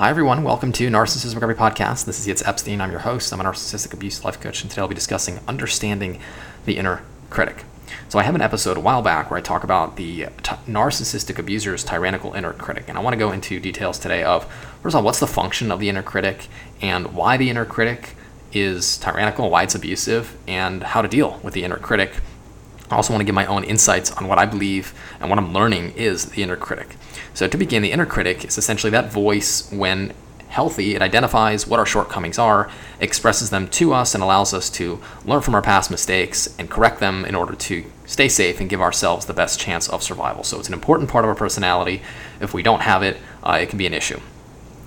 Hi, everyone. Welcome to Narcissism Recovery Podcast. This is Yitz Epstein. I'm your host. I'm a narcissistic abuse life coach, and today I'll be discussing understanding the inner critic. So, I have an episode a while back where I talk about the t- narcissistic abuser's tyrannical inner critic, and I want to go into details today of first of all, what's the function of the inner critic, and why the inner critic is tyrannical, why it's abusive, and how to deal with the inner critic. I also want to give my own insights on what I believe and what I'm learning is the inner critic. So, to begin, the inner critic is essentially that voice when healthy, it identifies what our shortcomings are, expresses them to us, and allows us to learn from our past mistakes and correct them in order to stay safe and give ourselves the best chance of survival. So, it's an important part of our personality. If we don't have it, uh, it can be an issue.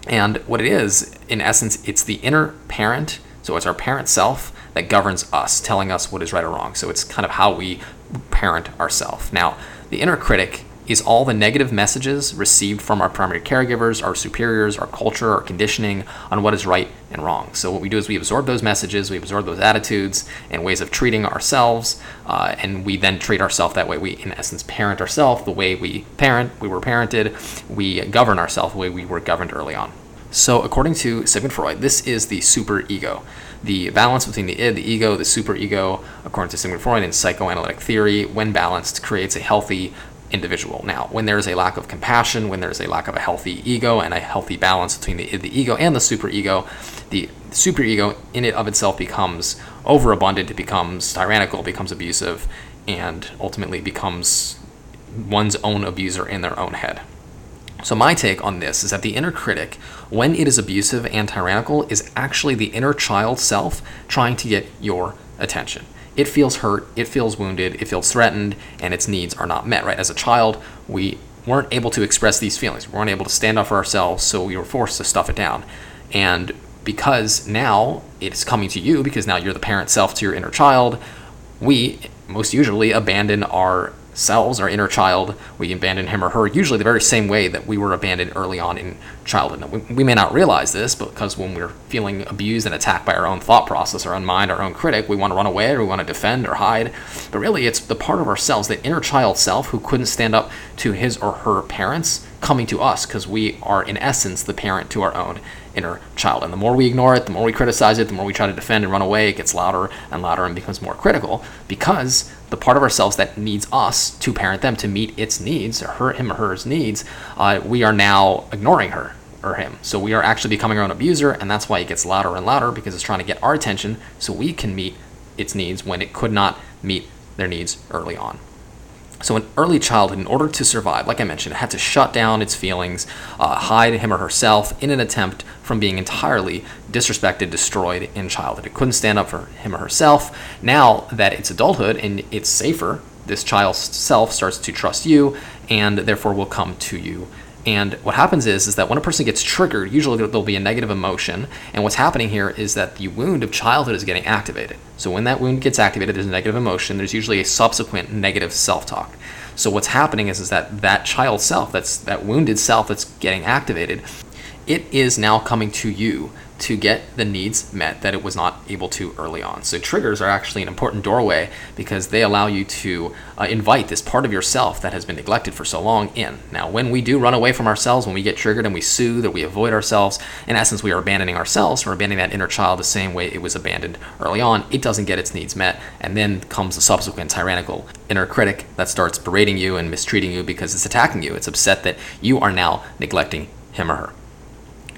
And what it is, in essence, it's the inner parent. So, it's our parent self that governs us, telling us what is right or wrong. So, it's kind of how we parent ourselves. Now, the inner critic is all the negative messages received from our primary caregivers, our superiors, our culture, our conditioning on what is right and wrong. So, what we do is we absorb those messages, we absorb those attitudes and ways of treating ourselves, uh, and we then treat ourselves that way. We, in essence, parent ourselves the way we parent, we were parented, we govern ourselves the way we were governed early on. So, according to Sigmund Freud, this is the super ego. The balance between the id, the ego, the superego, according to Sigmund Freud in psychoanalytic theory, when balanced, creates a healthy, individual. Now, when there is a lack of compassion, when there is a lack of a healthy ego and a healthy balance between the, id the ego and the superego, the superego in it of itself becomes overabundant, it becomes tyrannical, it becomes abusive, and ultimately becomes one's own abuser in their own head. So, my take on this is that the inner critic, when it is abusive and tyrannical, is actually the inner child self trying to get your attention it feels hurt, it feels wounded, it feels threatened, and its needs are not met, right? As a child, we weren't able to express these feelings. We weren't able to stand up for ourselves, so we were forced to stuff it down. And because now it's coming to you, because now you're the parent self to your inner child, we most usually abandon our selves, our inner child, we abandon him or her, usually the very same way that we were abandoned early on in childhood. Now, we, we, may not realize this, because when we're feeling abused and attacked by our own thought process, our own mind, our own critic, we want to run away or we want to defend or hide. But really, it's the part of ourselves, the inner child self, who couldn't stand up to his or her parents, coming to us because we are, in essence, the parent to our own inner child. And the more we ignore it, the more we criticize it, the more we try to defend and run away, it gets louder and louder and becomes more critical because the part of ourselves that needs us to parent them to meet its needs, or her, him or her's needs, uh, we are now ignoring her or him. So we are actually becoming our own abuser, and that's why it gets louder and louder because it's trying to get our attention so we can meet its needs when it could not meet their needs early on. So, in early childhood, in order to survive, like I mentioned, it had to shut down its feelings, uh, hide him or herself in an attempt from being entirely disrespected, destroyed in childhood. It couldn't stand up for him or herself. Now that it's adulthood and it's safer, this child's self starts to trust you and therefore will come to you and what happens is, is that when a person gets triggered, usually there'll be a negative emotion. And what's happening here is that the wound of childhood is getting activated. So when that wound gets activated, there's a negative emotion. There's usually a subsequent negative self-talk. So what's happening is, is that that child self, that's that wounded self that's getting activated, it is now coming to you to get the needs met that it was not able to early on. So, triggers are actually an important doorway because they allow you to uh, invite this part of yourself that has been neglected for so long in. Now, when we do run away from ourselves, when we get triggered and we soothe or we avoid ourselves, in essence, we are abandoning ourselves. We're abandoning that inner child the same way it was abandoned early on. It doesn't get its needs met, and then comes the subsequent tyrannical inner critic that starts berating you and mistreating you because it's attacking you. It's upset that you are now neglecting him or her.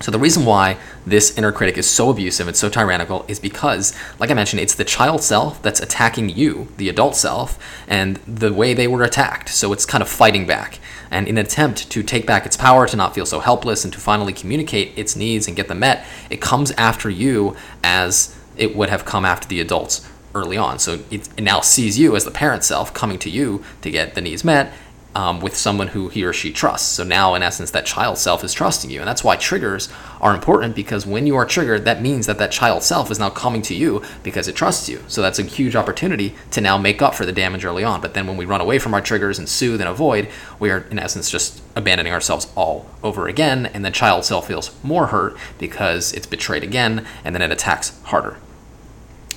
So the reason why this inner critic is so abusive and so tyrannical is because, like I mentioned, it's the child self that's attacking you, the adult self, and the way they were attacked. So it's kind of fighting back. And in an attempt to take back its power, to not feel so helpless, and to finally communicate its needs and get them met, it comes after you as it would have come after the adults early on. So it, now sees you as the parent self coming to you to get the needs met, um, with someone who he or she trusts. So now, in essence, that child self is trusting you. And that's why triggers are important because when you are triggered, that means that that child self is now coming to you because it trusts you. So that's a huge opportunity to now make up for the damage early on. But then when we run away from our triggers and soothe and avoid, we are, in essence, just abandoning ourselves all over again. And the child self feels more hurt because it's betrayed again and then it attacks harder.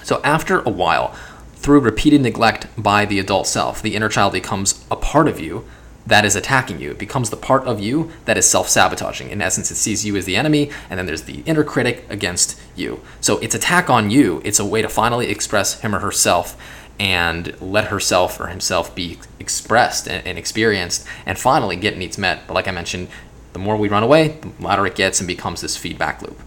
So after a while, through repeated neglect by the adult self, the inner child becomes a part of you that is attacking you. It becomes the part of you that is self sabotaging. In essence, it sees you as the enemy, and then there's the inner critic against you. So it's attack on you. It's a way to finally express him or herself and let herself or himself be expressed and, and experienced and finally get needs met. But like I mentioned, the more we run away, the louder it gets and becomes this feedback loop.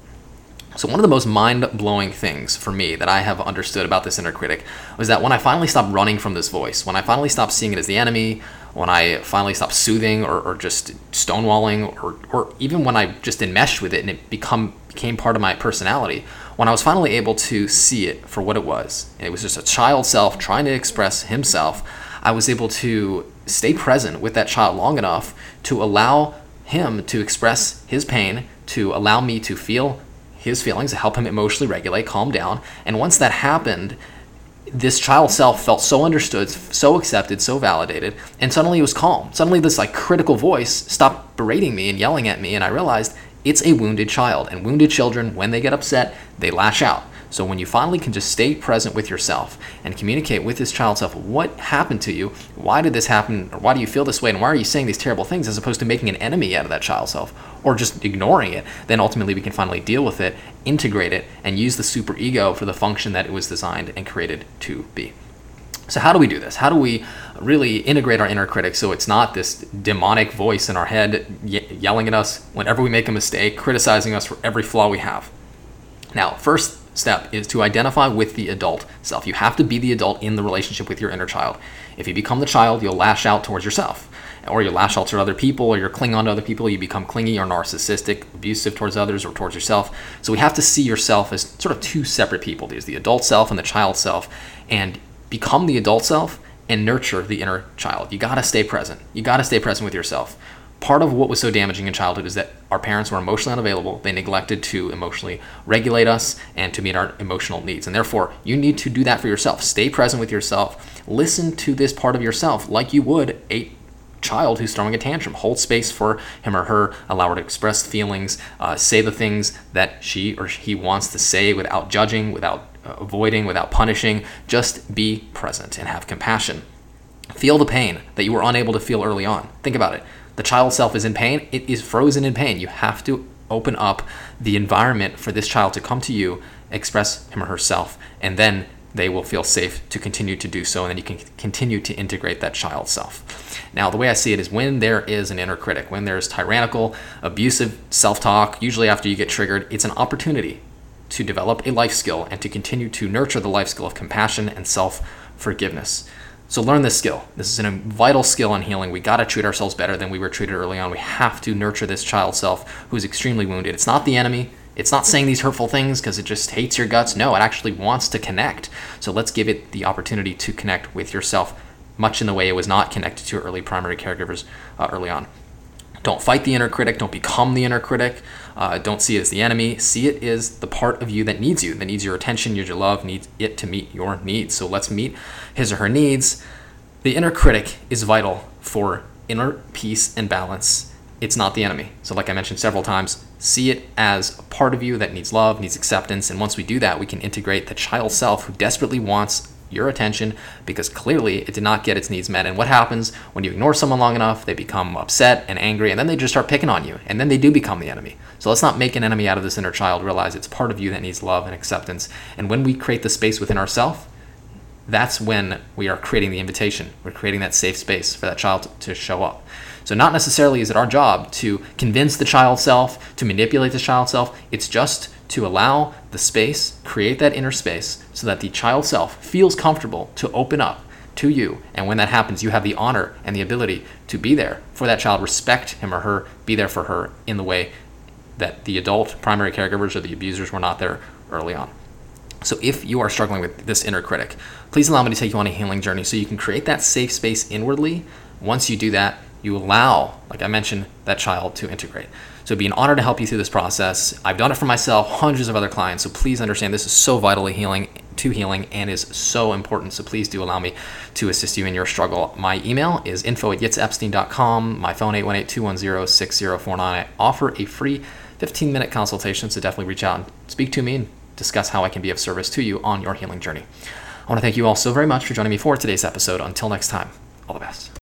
So, one of the most mind blowing things for me that I have understood about this inner critic was that when I finally stopped running from this voice, when I finally stopped seeing it as the enemy, when I finally stopped soothing or, or just stonewalling, or, or even when I just enmeshed with it and it become, became part of my personality, when I was finally able to see it for what it was, and it was just a child self trying to express himself, I was able to stay present with that child long enough to allow him to express his pain, to allow me to feel his feelings, help him emotionally regulate, calm down. And once that happened, this child self felt so understood, so accepted, so validated, and suddenly it was calm. Suddenly this like critical voice stopped berating me and yelling at me, and I realized it's a wounded child. And wounded children, when they get upset, they lash out. So when you finally can just stay present with yourself and communicate with this child self, what happened to you? Why did this happen? Or why do you feel this way? And why are you saying these terrible things as opposed to making an enemy out of that child self or just ignoring it? Then ultimately we can finally deal with it, integrate it, and use the super ego for the function that it was designed and created to be. So, how do we do this? How do we really integrate our inner critic so it's not this demonic voice in our head ye- yelling at us whenever we make a mistake, criticizing us for every flaw we have? Now, first step is to identify with the adult self. You have to be the adult in the relationship with your inner child. If you become the child, you'll lash out towards yourself, or you lash out to other people, or you're clinging on to other people. You become clingy or narcissistic, abusive towards others or towards yourself. So we have to see yourself as sort of two separate people. There's the adult self and the child self, and become the adult self and nurture the inner child. You got to stay present. You got to stay present with yourself part of what was so damaging in childhood is that our parents were emotionally unavailable. They neglected to emotionally regulate us and to meet our emotional needs. And therefore, you need to do that for yourself. Stay present with yourself. Listen to this part of yourself like you would a child who's throwing a tantrum. Hold space for him or her. Allow her to express feelings. Uh, say the things that she or he wants to say without judging, without uh, avoiding, without punishing. Just be present and have compassion. Feel the pain that you were unable to feel early on. Think about it the child self is in pain, it is frozen in pain. You have to open up the environment for this child to come to you, express him or herself, and then they will feel safe to continue to do so, and then you can continue to integrate that child self. Now, the way I see it is when there is an inner critic, when there's tyrannical, abusive self talk, usually after you get triggered, it's an opportunity to develop a life skill and to continue to nurture the life skill of compassion and self forgiveness. So learn this skill. This is a vital skill in healing. We got to treat ourselves better than we were treated early on. We have to nurture this child self who's extremely wounded. It's not the enemy. It's not saying these hurtful things because it just hates your guts. No, it actually wants to connect. So let's give it the opportunity to connect with yourself, much in the way it was not connected to early primary caregivers uh, early on. Don't fight the inner critic. Don't become the inner critic. Uh, don't see it as the enemy. See it as the part of you that needs you, that needs your attention, needs your love, needs it to meet your needs. So let's meet his or her needs. The inner critic is vital for inner peace and balance. It's not the enemy. So, like I mentioned several times, see it as a part of you that needs love, needs acceptance. And once we do that, we can integrate the child self who desperately wants your attention because clearly it did not get its needs met. And what happens when you ignore someone long enough? They become upset and angry, and then they just start picking on you, and then they do become the enemy. So let's not make an enemy out of this inner child. Realize it's part of you that needs love and acceptance. And when we create the space within ourselves, that's when we are creating the invitation. We're creating that safe space for that child to show up. So, not necessarily is it our job to convince the child self, to manipulate the child self. It's just to allow the space, create that inner space, so that the child self feels comfortable to open up to you. And when that happens, you have the honor and the ability to be there for that child, respect him or her, be there for her in the way that the adult primary caregivers or the abusers were not there early on. So, if you are struggling with this inner critic, please allow me to take you on a healing journey so you can create that safe space inwardly. Once you do that, you allow, like I mentioned, that child to integrate. It'd be an honor to help you through this process. I've done it for myself, hundreds of other clients. So please understand this is so vitally healing to healing and is so important. So please do allow me to assist you in your struggle. My email is info at yitzepstein.com. My phone 818-210-6049. I offer a free 15 minute consultation. So definitely reach out and speak to me and discuss how I can be of service to you on your healing journey. I want to thank you all so very much for joining me for today's episode. Until next time, all the best.